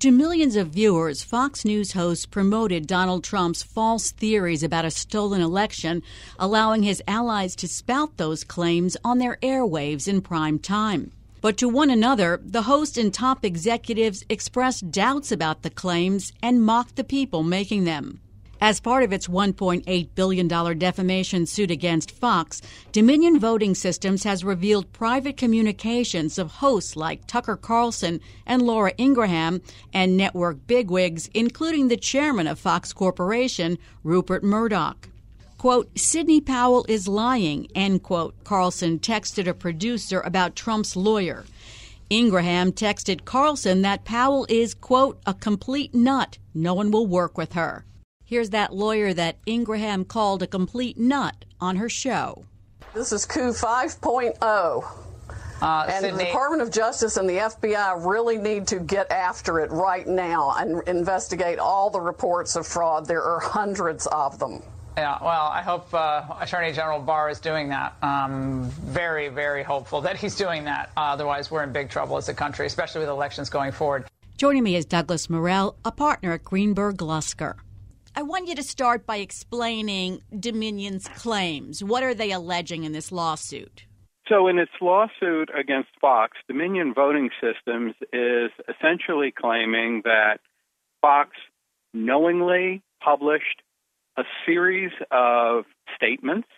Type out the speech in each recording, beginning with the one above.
To millions of viewers, Fox News hosts promoted Donald Trump's false theories about a stolen election, allowing his allies to spout those claims on their airwaves in prime time. But to one another, the host and top executives expressed doubts about the claims and mocked the people making them. As part of its $1.8 billion defamation suit against Fox, Dominion Voting Systems has revealed private communications of hosts like Tucker Carlson and Laura Ingraham and network bigwigs, including the chairman of Fox Corporation, Rupert Murdoch. Quote, Sidney Powell is lying, end quote, Carlson texted a producer about Trump's lawyer. Ingraham texted Carlson that Powell is, quote, a complete nut. No one will work with her. Here's that lawyer that Ingraham called a complete nut on her show. This is coup 5.0. Uh, and Sidney. the Department of Justice and the FBI really need to get after it right now and investigate all the reports of fraud. There are hundreds of them. Yeah, well, I hope uh, Attorney General Barr is doing that. Um, very, very hopeful that he's doing that. Uh, otherwise, we're in big trouble as a country, especially with elections going forward. Joining me is Douglas Mirell, a partner at Greenberg Glusker. I want you to start by explaining Dominion's claims. What are they alleging in this lawsuit? So, in its lawsuit against Fox, Dominion Voting Systems is essentially claiming that Fox knowingly published a series of statements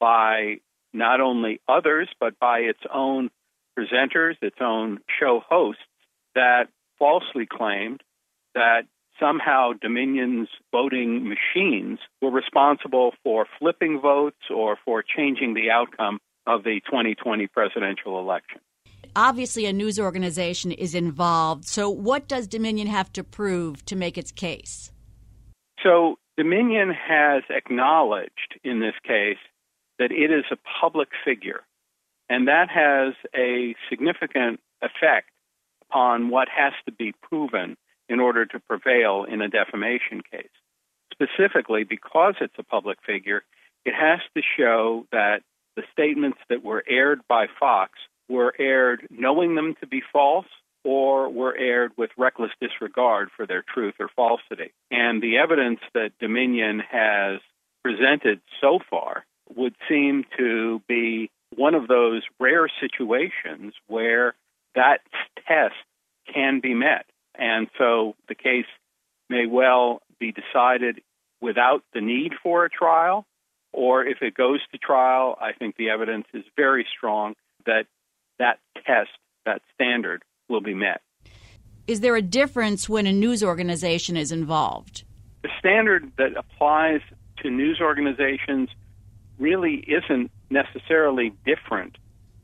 by not only others, but by its own presenters, its own show hosts, that falsely claimed that somehow Dominion's voting machines were responsible for flipping votes or for changing the outcome of the 2020 presidential election. Obviously, a news organization is involved. So, what does Dominion have to prove to make its case? So, Dominion has acknowledged in this case that it is a public figure, and that has a significant effect upon what has to be proven in order to prevail in a defamation case. Specifically, because it's a public figure, it has to show that the statements that were aired by Fox were aired knowing them to be false or were aired with reckless disregard for their truth or falsity. And the evidence that Dominion has presented so far would seem to be one of those rare situations where that test can be met. And so the case may well be decided without the need for a trial, or if it goes to trial, I think the evidence is very strong that that test, that standard, will be met. Is there a difference when a news organization is involved? The standard that applies to news organizations really isn't necessarily different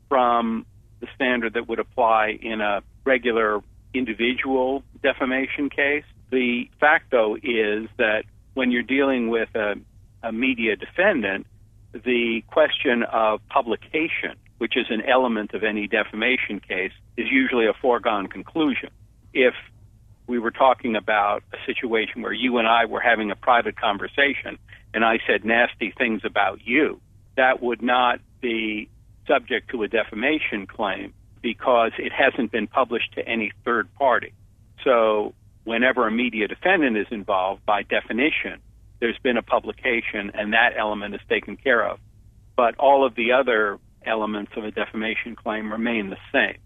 from the standard that would apply in a regular individual defamation case. The fact, though, is that when you're dealing with a, a media defendant, the question of publication, which is an element of any defamation case, is usually a foregone conclusion. If we were talking about a situation where you and I were having a private conversation and I said nasty things about you, that would not be subject to a defamation claim because it hasn't been published to any third party. So, whenever a media defendant is involved, by definition, there's been a publication and that element is taken care of. But all of the other elements of a defamation claim remain the same.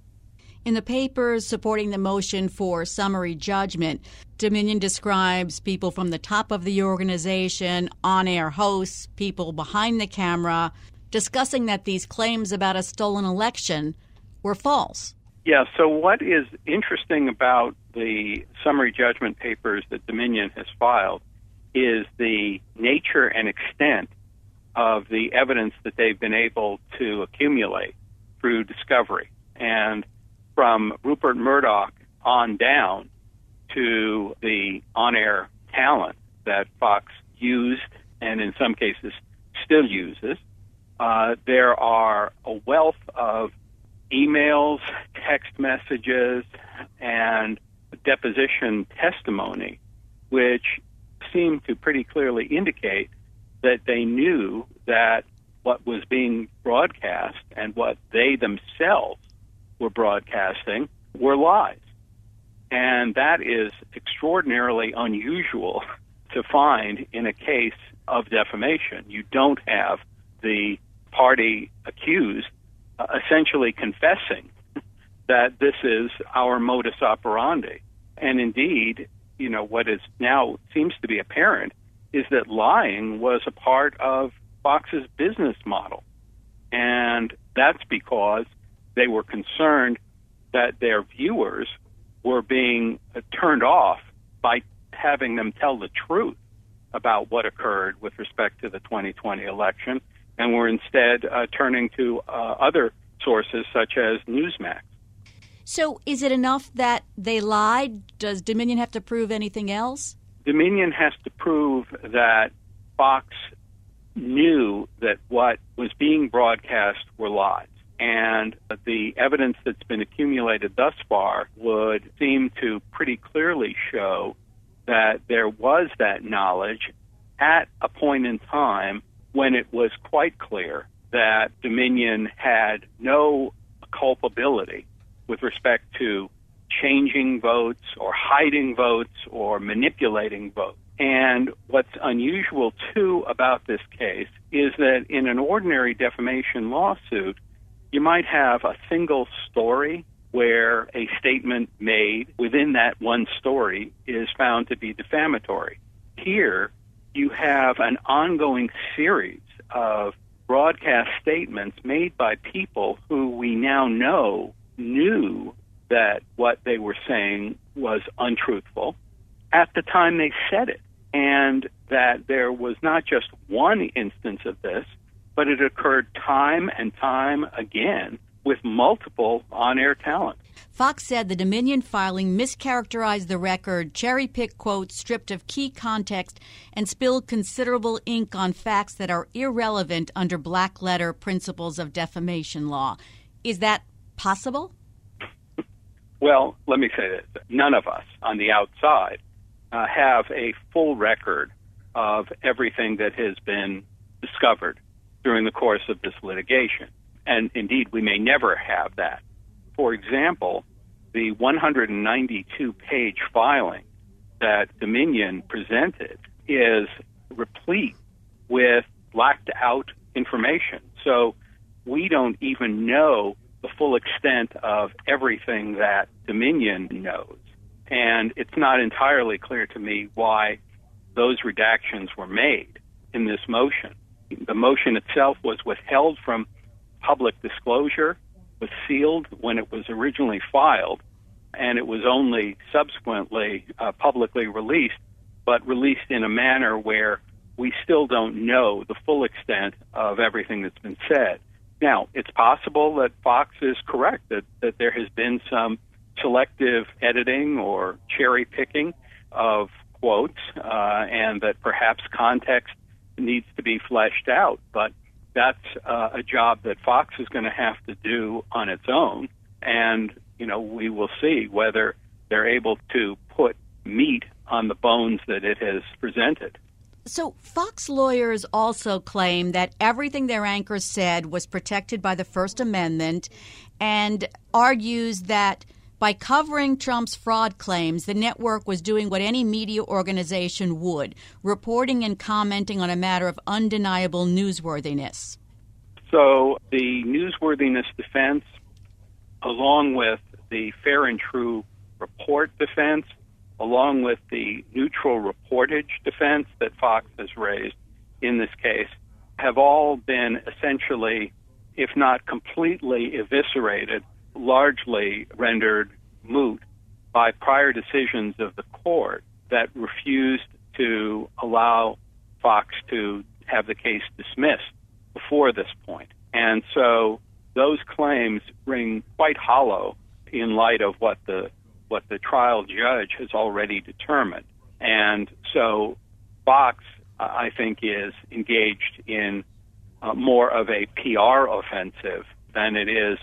In the papers supporting the motion for summary judgment, Dominion describes people from the top of the organization, on air hosts, people behind the camera, discussing that these claims about a stolen election were false. Yeah, so what is interesting about the summary judgment papers that Dominion has filed is the nature and extent of the evidence that they've been able to accumulate through discovery. And from Rupert Murdoch on down to the on air talent that Fox used and in some cases still uses, uh, there are a wealth of emails, text messages, and deposition testimony, which seem to pretty clearly indicate that they knew that what was being broadcast and what they themselves were broadcasting were lies. And that is extraordinarily unusual to find in a case of defamation. You don't have the party accused essentially confessing that this is our modus operandi. And indeed, you know, what is now seems to be apparent is that lying was a part of Fox's business model. And that's because they were concerned that their viewers were being uh, turned off by having them tell the truth about what occurred with respect to the 2020 election, and were instead uh, turning to uh, other sources such as Newsmax. So, is it enough that they lied? Does Dominion have to prove anything else? Dominion has to prove that Fox knew that what was being broadcast were lies. And the evidence that's been accumulated thus far would seem to pretty clearly show that there was that knowledge at a point in time when it was quite clear that Dominion had no culpability with respect to changing votes or hiding votes or manipulating votes. And what's unusual too about this case is that in an ordinary defamation lawsuit, you might have a single story where a statement made within that one story is found to be defamatory. Here, you have an ongoing series of broadcast statements made by people who we now know knew that what they were saying was untruthful at the time they said it, and that there was not just one instance of this, but it occurred time and time again with multiple on air talent. Fox said the Dominion filing mischaracterized the record, cherry picked quotes stripped of key context, and spilled considerable ink on facts that are irrelevant under black letter principles of defamation law. Is that possible? Well, let me say this. None of us on the outside uh, have a full record of everything that has been discovered during the course of this litigation. And indeed, we may never have that. For example, the 192 page filing that Dominion presented is replete with blacked out information. So we don't even know the full extent of everything that Dominion knows. And it's not entirely clear to me why those redactions were made in this motion. The motion itself was withheld from public disclosure, was sealed when it was originally filed, and it was only subsequently uh, publicly released, but released in a manner where we still don't know the full extent of everything that's been said. Now, it's possible that Fox is correct that, that there has been some selective editing or cherry picking of quotes, uh, and that perhaps context needs to be fleshed out. But that's uh, a job that Fox is going to have to do on its own, and you know we will see whether they're able to put meat on the bones that it has presented. So, Fox lawyers also claim that everything their anchor said was protected by the First Amendment and argues that by covering Trump's fraud claims, the network was doing what any media organization would reporting and commenting on a matter of undeniable newsworthiness. So, the newsworthiness defense, along with the fair and true report defense, along with the neutral reportage defense that Fox has raised in this case, have all been essentially, if not completely eviscerated, largely rendered moot by prior decisions of the court that refused to allow Fox to have the case dismissed before this point. And so those claims ring quite hollow in light of what the what the trial judge has already determined. And so Fox, I think, is engaged in uh, more of a PR offensive than it is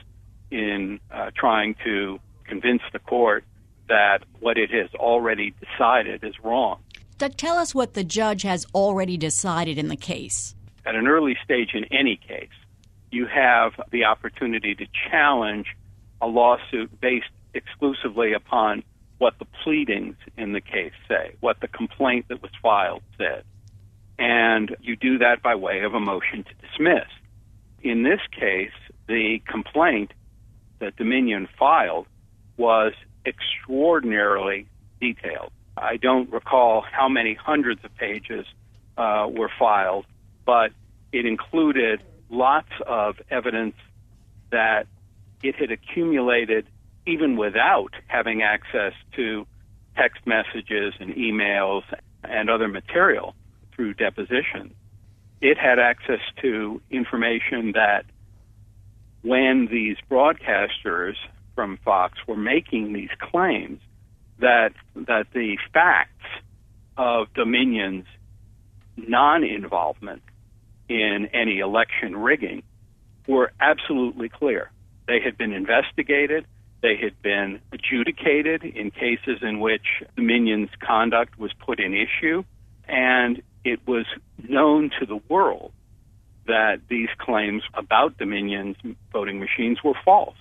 in uh, trying to convince the court that what it has already decided is wrong. Doug, tell us what the judge has already decided in the case. At an early stage in any case, you have the opportunity to challenge a lawsuit based exclusively upon what the pleadings in the case say, what the complaint that was filed said. And you do that by way of a motion to dismiss. In this case, the complaint that Dominion filed was extraordinarily detailed. I don't recall how many hundreds of pages uh, were filed, but it included lots of evidence that it had accumulated even without having access to text messages and emails and other material through deposition. It had access to information that when these broadcasters from Fox were making these claims that that the facts of Dominion's non-involvement in any election rigging were absolutely clear. They had been investigated. They had been adjudicated in cases in which Dominion's conduct was put in issue. And it was known to the world that these claims about Dominion's voting machines were false.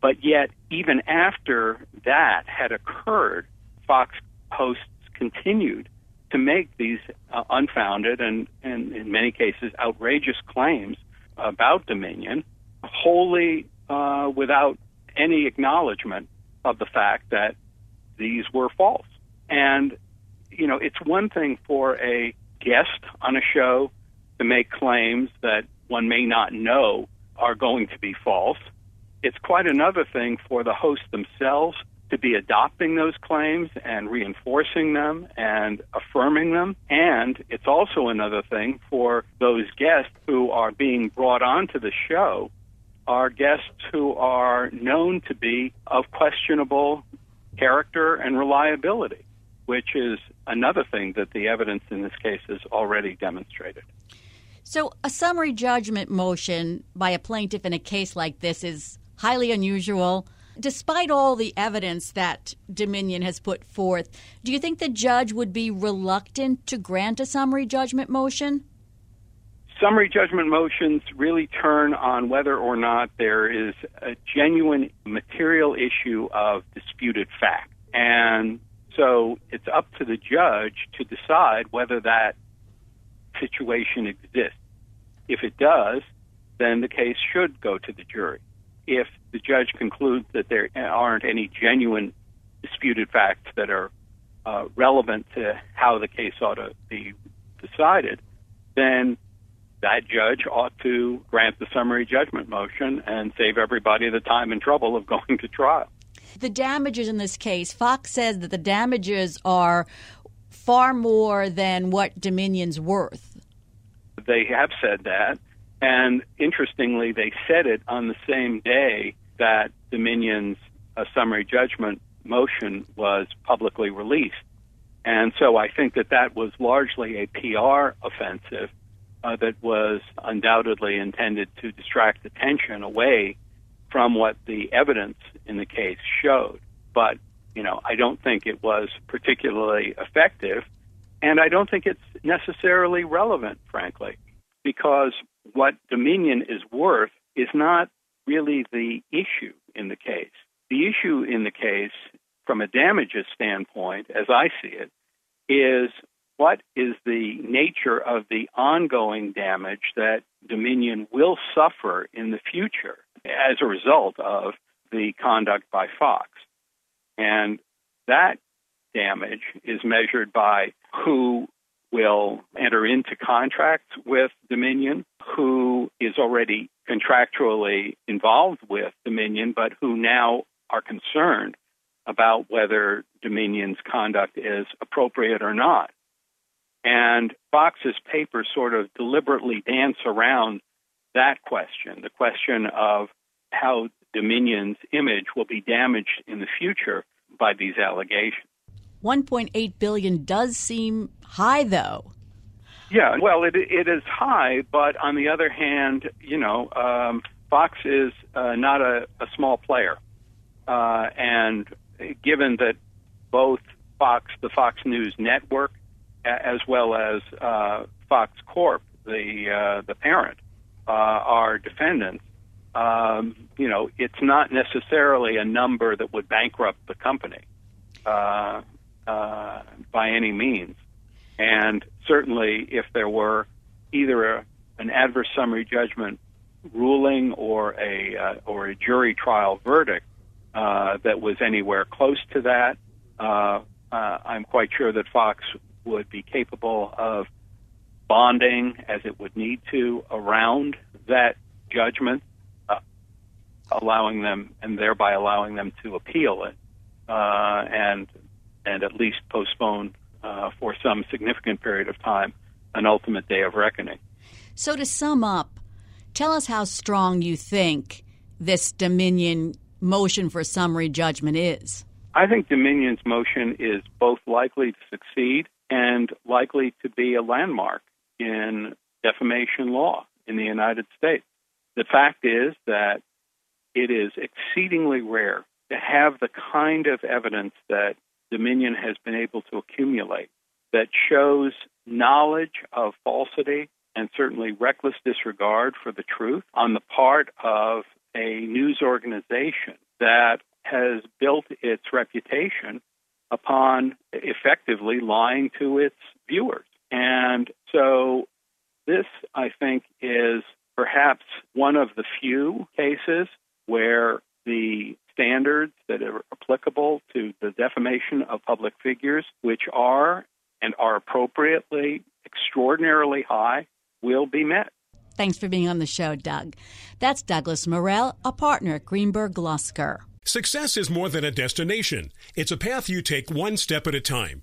But yet, even after that had occurred, Fox hosts continued to make these uh, unfounded and, and, in many cases, outrageous claims about Dominion, wholly uh, without any acknowledgement of the fact that these were false. And, you know, it's one thing for a guest on a show to make claims that one may not know are going to be false it's quite another thing for the hosts themselves to be adopting those claims and reinforcing them and affirming them. And it's also another thing for those guests who are being brought onto the show are guests who are known to be of questionable character and reliability, which is another thing that the evidence in this case has already demonstrated. So, a summary judgment motion by a plaintiff in a case like this is highly unusual. Despite all the evidence that Dominion has put forth, do you think the judge would be reluctant to grant a summary judgment motion? Summary judgment motions really turn on whether or not there is a genuine material issue of disputed fact. And so it's up to the judge to decide whether that situation exists. If it does, then the case should go to the jury if the judge concludes that there aren't any genuine disputed facts that are uh, relevant to how the case ought to be decided, then that judge ought to grant the summary judgment motion and save everybody the time and trouble of going to trial. The damages in this case, Fox says that the damages are far more than what Dominion's worth. They have said that. And interestingly, they said it on the same day that Dominion's uh, summary judgment motion was publicly released. And so I think that that was largely a PR offensive uh, that was undoubtedly intended to distract attention away from what the evidence in the case showed. But, you know, I don't think it was particularly effective, and I don't think it's necessarily relevant, frankly, because what Dominion is worth is not really the issue in the case. The issue in the case, from a damages standpoint, as I see it, is what is the nature of the ongoing damage that Dominion will suffer in the future as a result of the conduct by Fox. And that damage is measured by who will enter into contracts with Dominion, who is already contractually involved with Dominion, but who now are concerned about whether Dominion's conduct is appropriate or not. And Fox's papers sort of deliberately dance around that question, the question of how Dominion's image will be damaged in the future by these allegations. 1.8 billion does seem high though. Yeah, well, it it is high, but on the other hand, you know, um, Fox is uh, not a, a, small player, uh, and given that both Fox, the Fox News network, as well as uh, Fox Corp, the uh, the parent, uh, are defendants, um, you know, it's not necessarily a number that would bankrupt the company uh, uh, by any means. And certainly, if there were either a, an adverse summary judgment ruling or a uh, or a jury trial verdict uh, that was anywhere close to that, uh, uh, I'm quite sure that Fox would be capable of bonding as it would need to around that judgment, allowing them and thereby allowing them to appeal it and and at least postpone uh, for some significant period of time an ultimate day of reckoning. So, to sum up, tell us how strong you think this Dominion motion for summary judgment is. I think Dominion's motion is both likely to succeed and likely to be a landmark in defamation law in the United States. The fact is that it is exceedingly rare to have the kind of evidence that Dominion has been able to accumulate that shows knowledge of falsity and certainly reckless disregard for the truth on the part of a news organization that has built its reputation upon effectively lying to its viewers. And so this, I think, is perhaps one of the few cases where the standards that are applicable to the defamation of public figures, which are and are appropriately extraordinarily high, will be met. Thanks for being on the show, Doug. That's Douglas Mirell, a partner at Greenberg Glusker. Success is more than a destination. It's a path you take one step at a time.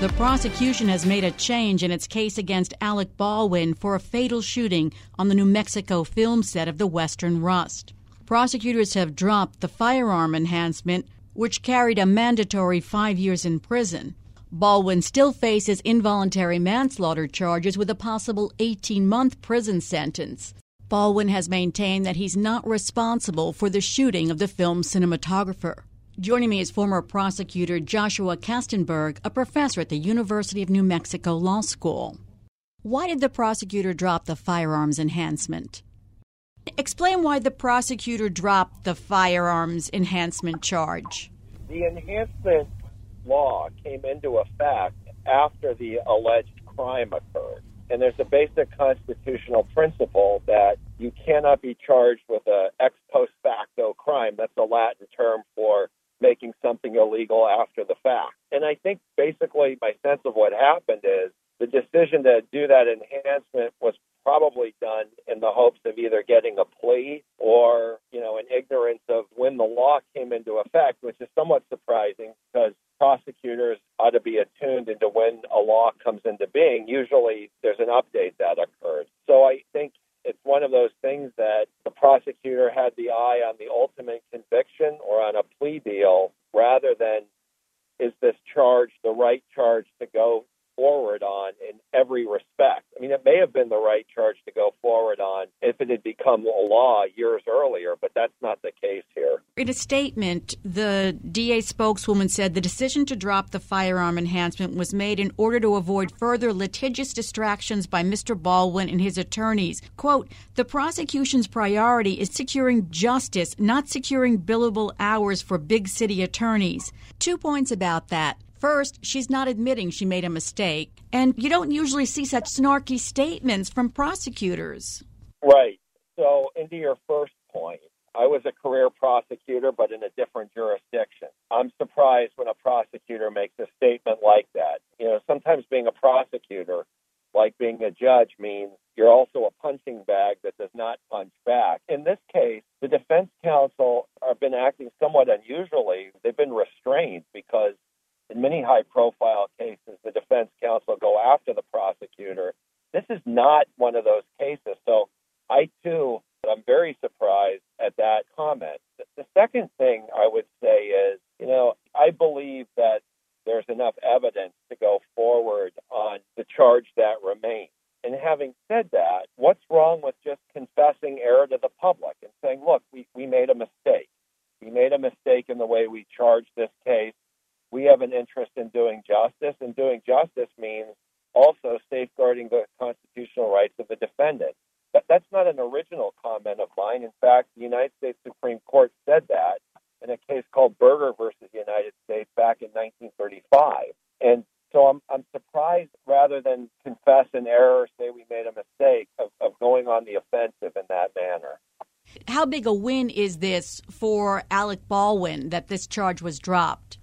The prosecution has made a change in its case against Alec Baldwin for a fatal shooting on the New Mexico film set of The Western Rust. Prosecutors have dropped the firearm enhancement, which carried a mandatory five years in prison. Baldwin still faces involuntary manslaughter charges with a possible 18 month prison sentence. Baldwin has maintained that he's not responsible for the shooting of the film's cinematographer. Joining me is former prosecutor Joshua Kastenberg, a professor at the University of New Mexico Law School. Why did the prosecutor drop the firearms enhancement? Explain why the prosecutor dropped the firearms enhancement charge. the enhancement law came into effect after the alleged crime occurred. And there's a basic constitutional principle that you cannot be charged with a ex post facto crime. That's a Latin term for making something illegal after the fact. And I think basically my sense of what happened is the decision to do that enhancement was probably done in the hopes of either getting a plea or, you know, in ignorance of when the law came into effect, which is somewhat surprising because prosecutors ought to be attuned into when a law comes into being. Usually there's an update that occurs. So I think it's one of those things that the prosecutor had the eye on the ultimate conviction or on a plea deal rather than is this charge the right charge to go forward on in every respect. I mean, it may have been the right charge to go forward on if it had become a law years earlier, but that's not the case here. In a statement, the DA spokeswoman said the decision to drop the firearm enhancement was made in order to avoid further litigious distractions by Mr. Baldwin and his attorneys. Quote, the prosecution's priority is securing justice, not securing billable hours for big city attorneys. Two points about that. First, she's not admitting she made a mistake, and you don't usually see such snarky statements from prosecutors. Right. So, into your first point, I was a career prosecutor, but in a different jurisdiction. I'm surprised when a prosecutor makes a statement like that. You know, sometimes being a prosecutor, like being a judge, means you're also a punching bag that does not punch back. In this case, the defense counsel have been acting somewhat unusually. They've been restrained because in many high profile cases, the defense counsel go after the prosecutor. This is not one of those cases. So I too, I'm very surprised at that comment. The second thing I would say is, you know, I believe that there's enough evidence to go forward on the charge that remains. And having said that, what's wrong with just confessing error to the public and saying, look, we, we made a mistake. We made a mistake in the way we charged this case we have an interest in doing justice, and doing justice means also safeguarding the constitutional rights of the defendant. But that's not an original comment of mine. In fact, the United States Supreme Court said that in a case called Berger versus the United States back in 1935. And so I'm, I'm surprised rather than confess an error, say we made a mistake, of, of going on the offensive in that manner. How big a win is this for Alec Baldwin that this charge was dropped?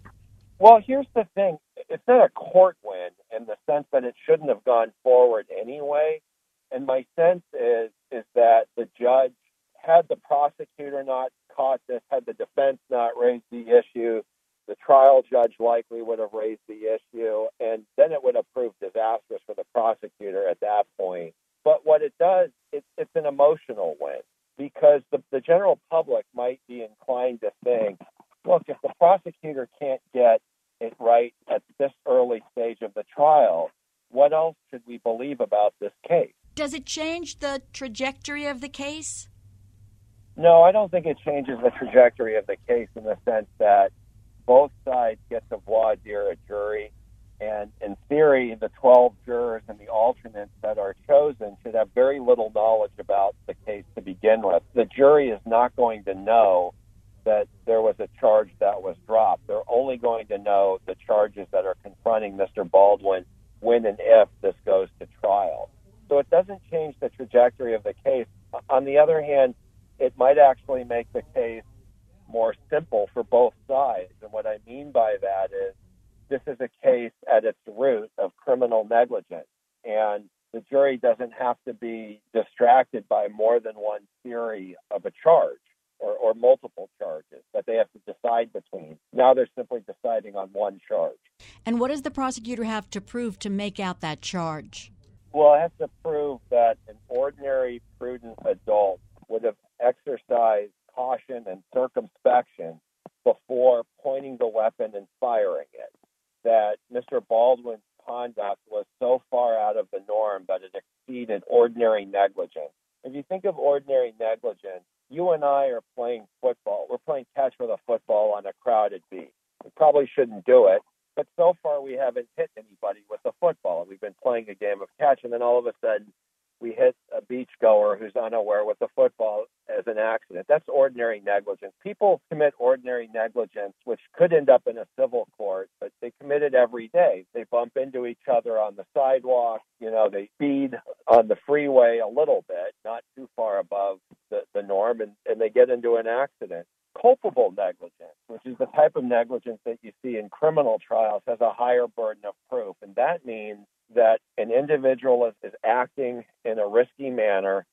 Well, here's the thing. It's not a court win in the sense that it shouldn't have gone forward anyway. And my sense is is that the judge had the prosecutor not caught this, had the defense not raised the issue, the trial judge likely would have raised the issue, and then it would have proved disastrous for the prosecutor at that point. But what it does, it, it's an emotional win because the, the general public might be inclined to think, look, if the prosecutor can't get it right at this early stage of the trial, what else should we believe about this case? Does it change the trajectory of the case? No, I don't think it changes the trajectory of the case in the sense that both sides get to voir dire a jury. And in theory, the 12 jurors and the alternates that are chosen should have very little knowledge about the case to begin with. The jury is not going to know that there was a charge that was dropped. They're only going to know the charges that are confronting Mr. Baldwin when and if this goes to trial. So it doesn't change the trajectory of the case. On the other hand, it might actually make the case more simple for both sides. And what I mean by that is this is a case at its root of criminal negligence. And the jury doesn't have to be distracted by more than one theory of a charge or, or multiple charges that they have to decide between. Now they're simply deciding on one charge. And what does the prosecutor have to prove to make out that charge? Well, it has to prove that an ordinary, prudent adult would have exercised caution and circumspection before pointing the weapon and firing it. That Mr. Baldwin's conduct was so far out of the norm that it exceeded ordinary negligence. If you think of ordinary negligence, you and I are playing football. We're playing catch with a football on a crowded beach. We probably shouldn't do it, but so far we haven't hit anybody with a football. We've been playing a game of catch, and then all of a sudden we hit a beachgoer who's unaware with a football, as an accident. That's ordinary negligence. People commit ordinary negligence, which could end up in a civil court, but they commit it every day. They bump into each other on the sidewalk. You know, they speed on the freeway a little bit, not too far above the, the norm, and, and they get into an accident. Culpable negligence, which is the type of negligence that you see in criminal trials, has a higher burden of proof. And that means that an individual is, is acting in a risky manner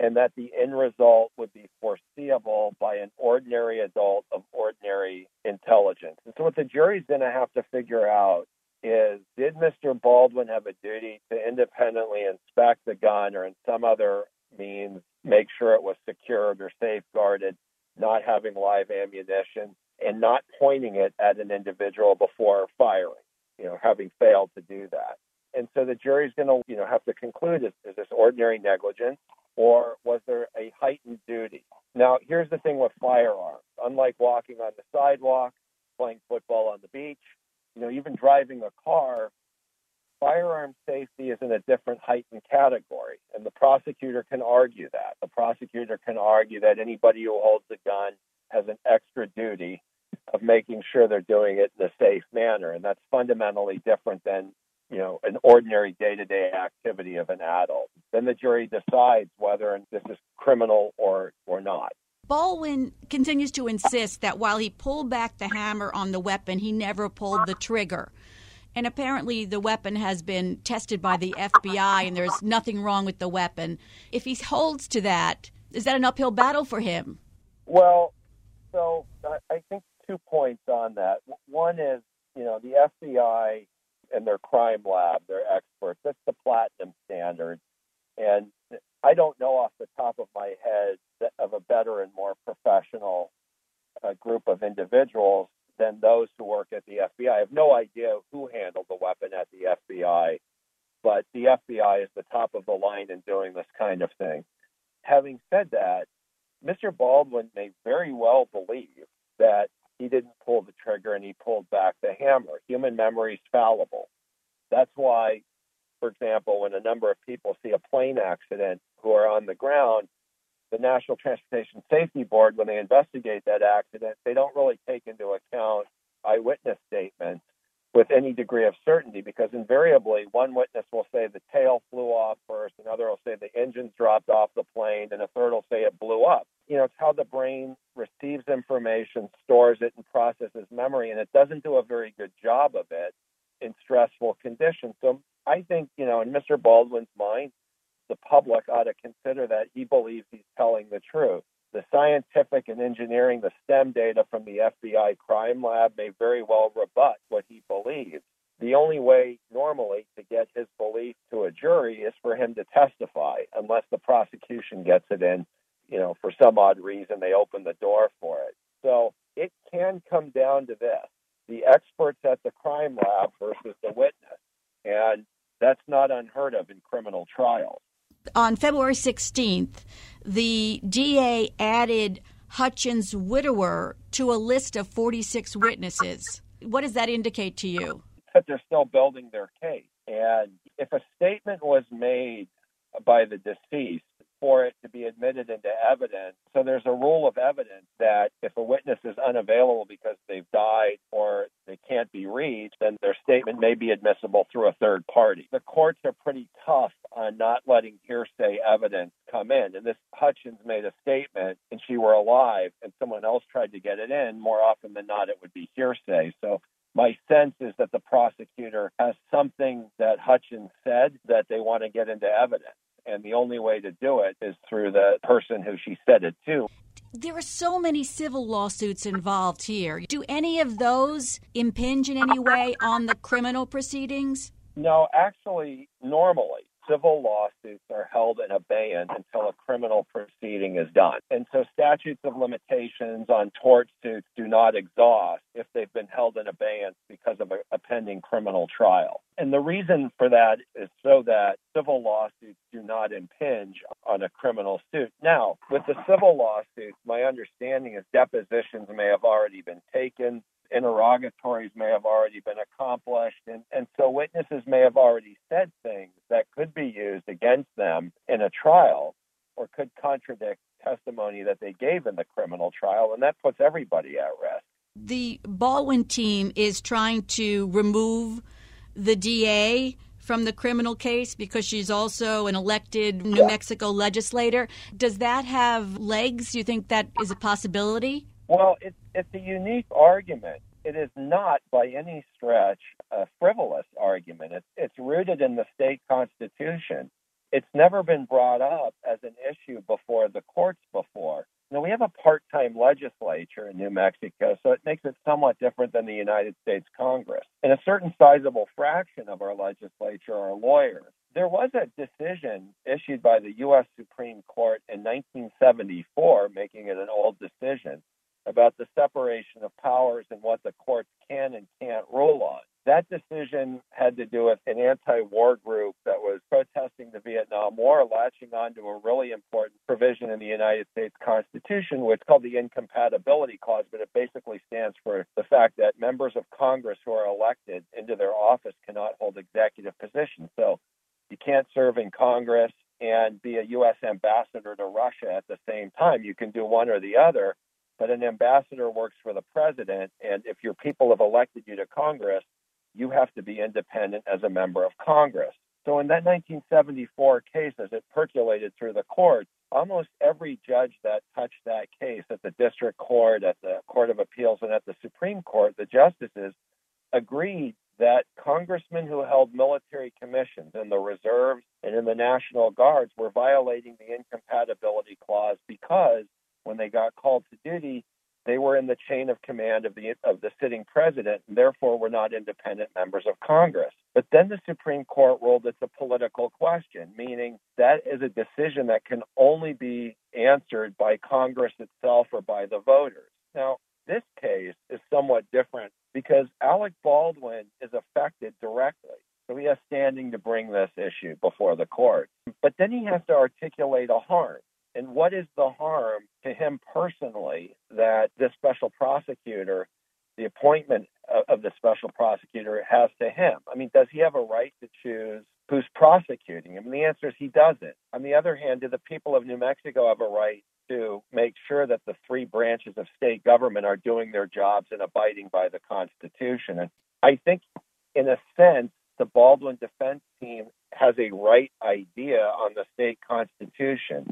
and that the end result would be foreseeable by an ordinary adult of ordinary intelligence. And so, what the jury's going to have to figure out is did Mr. Baldwin have a duty to independently inspect the gun or in some other means make sure it was secured or safeguarded, not having live ammunition, and not pointing it at an individual before firing, you know, having failed to do that. And so the jury's going to, you know, have to conclude is, is this ordinary negligence or was there a heightened duty? Now, here's the thing with firearms. Unlike walking on the sidewalk, playing football on the beach, you know, even driving a car, firearm safety is in a different heightened category. And the prosecutor can argue that. The prosecutor can argue that anybody who holds a gun has an extra duty of making sure they're doing it in a safe manner. And that's fundamentally different than you know, an ordinary day to day activity of an adult. Then the jury decides whether this is criminal or, or not. Baldwin continues to insist that while he pulled back the hammer on the weapon, he never pulled the trigger. And apparently, the weapon has been tested by the FBI, and there's nothing wrong with the weapon. If he holds to that, is that an uphill battle for him? Well, so I think two points on that. One is, you know, the FBI and their crime lab, their experts. That's the platinum standard. And I don't know off the top of my head of a better and more professional uh, group of individuals than those who work at the FBI. I have no idea who handled the weapon at the FBI, but the FBI is the top of the line in doing this kind of thing. Having said that, Mr. Baldwin may very well believe that he didn't pull the trigger and he pulled back the hammer. Human memory is fallible. That's why, for example, when a number of people see a plane accident who are on the ground, the National Transportation Safety Board, when they investigate that accident, they don't really take into account eyewitness statements with any degree of certainty because invariably one witness will say the tail flew off first, another will say the engines dropped off the plane, and a third will say it blew up. You know, it's how the brain receives information, stores it, and processes memory, and it doesn't do a very good job of it in stressful conditions. So I think, you know, in Mr. Baldwin's mind, the public ought to consider that he believes he's telling the truth. The scientific and engineering, the STEM data from the FBI crime lab may very well rebut what he believes. The only way normally to get his belief to a jury is for him to testify, unless the prosecution gets it in, you know, for some odd reason they open the door for it. So it can come down to this the experts at the crime lab versus the witness. And that's not unheard of in criminal trials. On February 16th, the DA added Hutchins' widower to a list of 46 witnesses. What does that indicate to you? That they're still building their case. And if a statement was made by the deceased for it to be admitted into evidence. So there's a rule of evidence that if a witness is unavailable because they've died or they can't be reached, then their statement may be admissible through a third party. The courts are pretty tough on not letting hearsay evidence come in. And this Hutchins made a statement and she were alive and someone else tried to get it in, more often than not, it would be hearsay. So my sense is that the prosecutor has something that Hutchins said that they want to get into evidence and the only way to do it is through the person who she said it to. There are so many civil lawsuits involved here. Do any of those impinge in any way on the criminal proceedings? No, actually, normally civil lawsuits are held in abeyance until a criminal proceeding is done. And so statutes of limitations on tort suits do not exhaust if they've been held in abeyance because of a, a pending criminal trial. And the reason for that is so that civil lawsuits do not impinge on a criminal suit. Now, with the civil lawsuits, my understanding is depositions may have already been taken interrogatories may have already been accomplished, and, and so witnesses may have already said things that could be used against them in a trial. or could contradict testimony that they gave in the criminal trial, and that puts everybody at risk. The Baldwin team is trying to remove the DA from the criminal case because she's also an elected New yeah. Mexico legislator. Does that have legs? Do you think that is a possibility? Well, it's, it's a unique argument. It is not by any stretch a frivolous argument. It's, it's rooted in the state constitution. It's never been brought up as an issue before the courts before. Now, we have a part time legislature in New Mexico, so it makes it somewhat different than the United States Congress. And a certain sizable fraction of our legislature are lawyers. There was a decision issued by the U.S. Supreme Court in 1974, making it an old decision, about the separation of powers and what the courts can and can't rule on. That decision had to do with an anti war group that was protesting the Vietnam War, latching onto a really important provision in the United States Constitution, which is called the Incompatibility Clause, but it basically stands for the fact that members of Congress who are elected into their office cannot hold executive positions. So you can't serve in Congress and be a U.S. ambassador to Russia at the same time. You can do one or the other, but an ambassador works for the president, and if your people have elected you to Congress, you have to be independent as a member of Congress. So in that 1974 case, as it percolated through the courts, almost every judge that touched that case at the district court, at the Court of Appeals, and at the Supreme Court, the justices agreed that congressmen who held military commissions in the reserves and in the National Guards were violating the incompatibility clause because when they got called to duty, they were in the chain of command of the of the sitting president and therefore were not independent members of Congress. But then the Supreme Court ruled it's a political question, meaning that is a decision that can only be answered by Congress itself or by the voters. Now, this case is somewhat different because Alec Baldwin is affected directly. So he has standing to bring this issue before the court. But then he has to articulate a harm. And what is the harm to him personally that this special prosecutor, the appointment of the special prosecutor, has to him? I mean, does he have a right to choose who's prosecuting him? And the answer is he doesn't. On the other hand, do the people of New Mexico have a right to make sure that the three branches of state government are doing their jobs and abiding by the Constitution? And I think, in a sense, the Baldwin defense team has a right idea on the state constitution.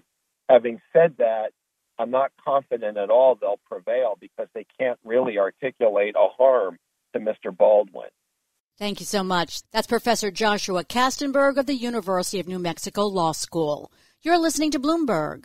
Having said that, I'm not confident at all they'll prevail because they can't really articulate a harm to Mr. Baldwin. Thank you so much. That's Professor Joshua Kastenberg of the University of New Mexico Law School. You're listening to Bloomberg.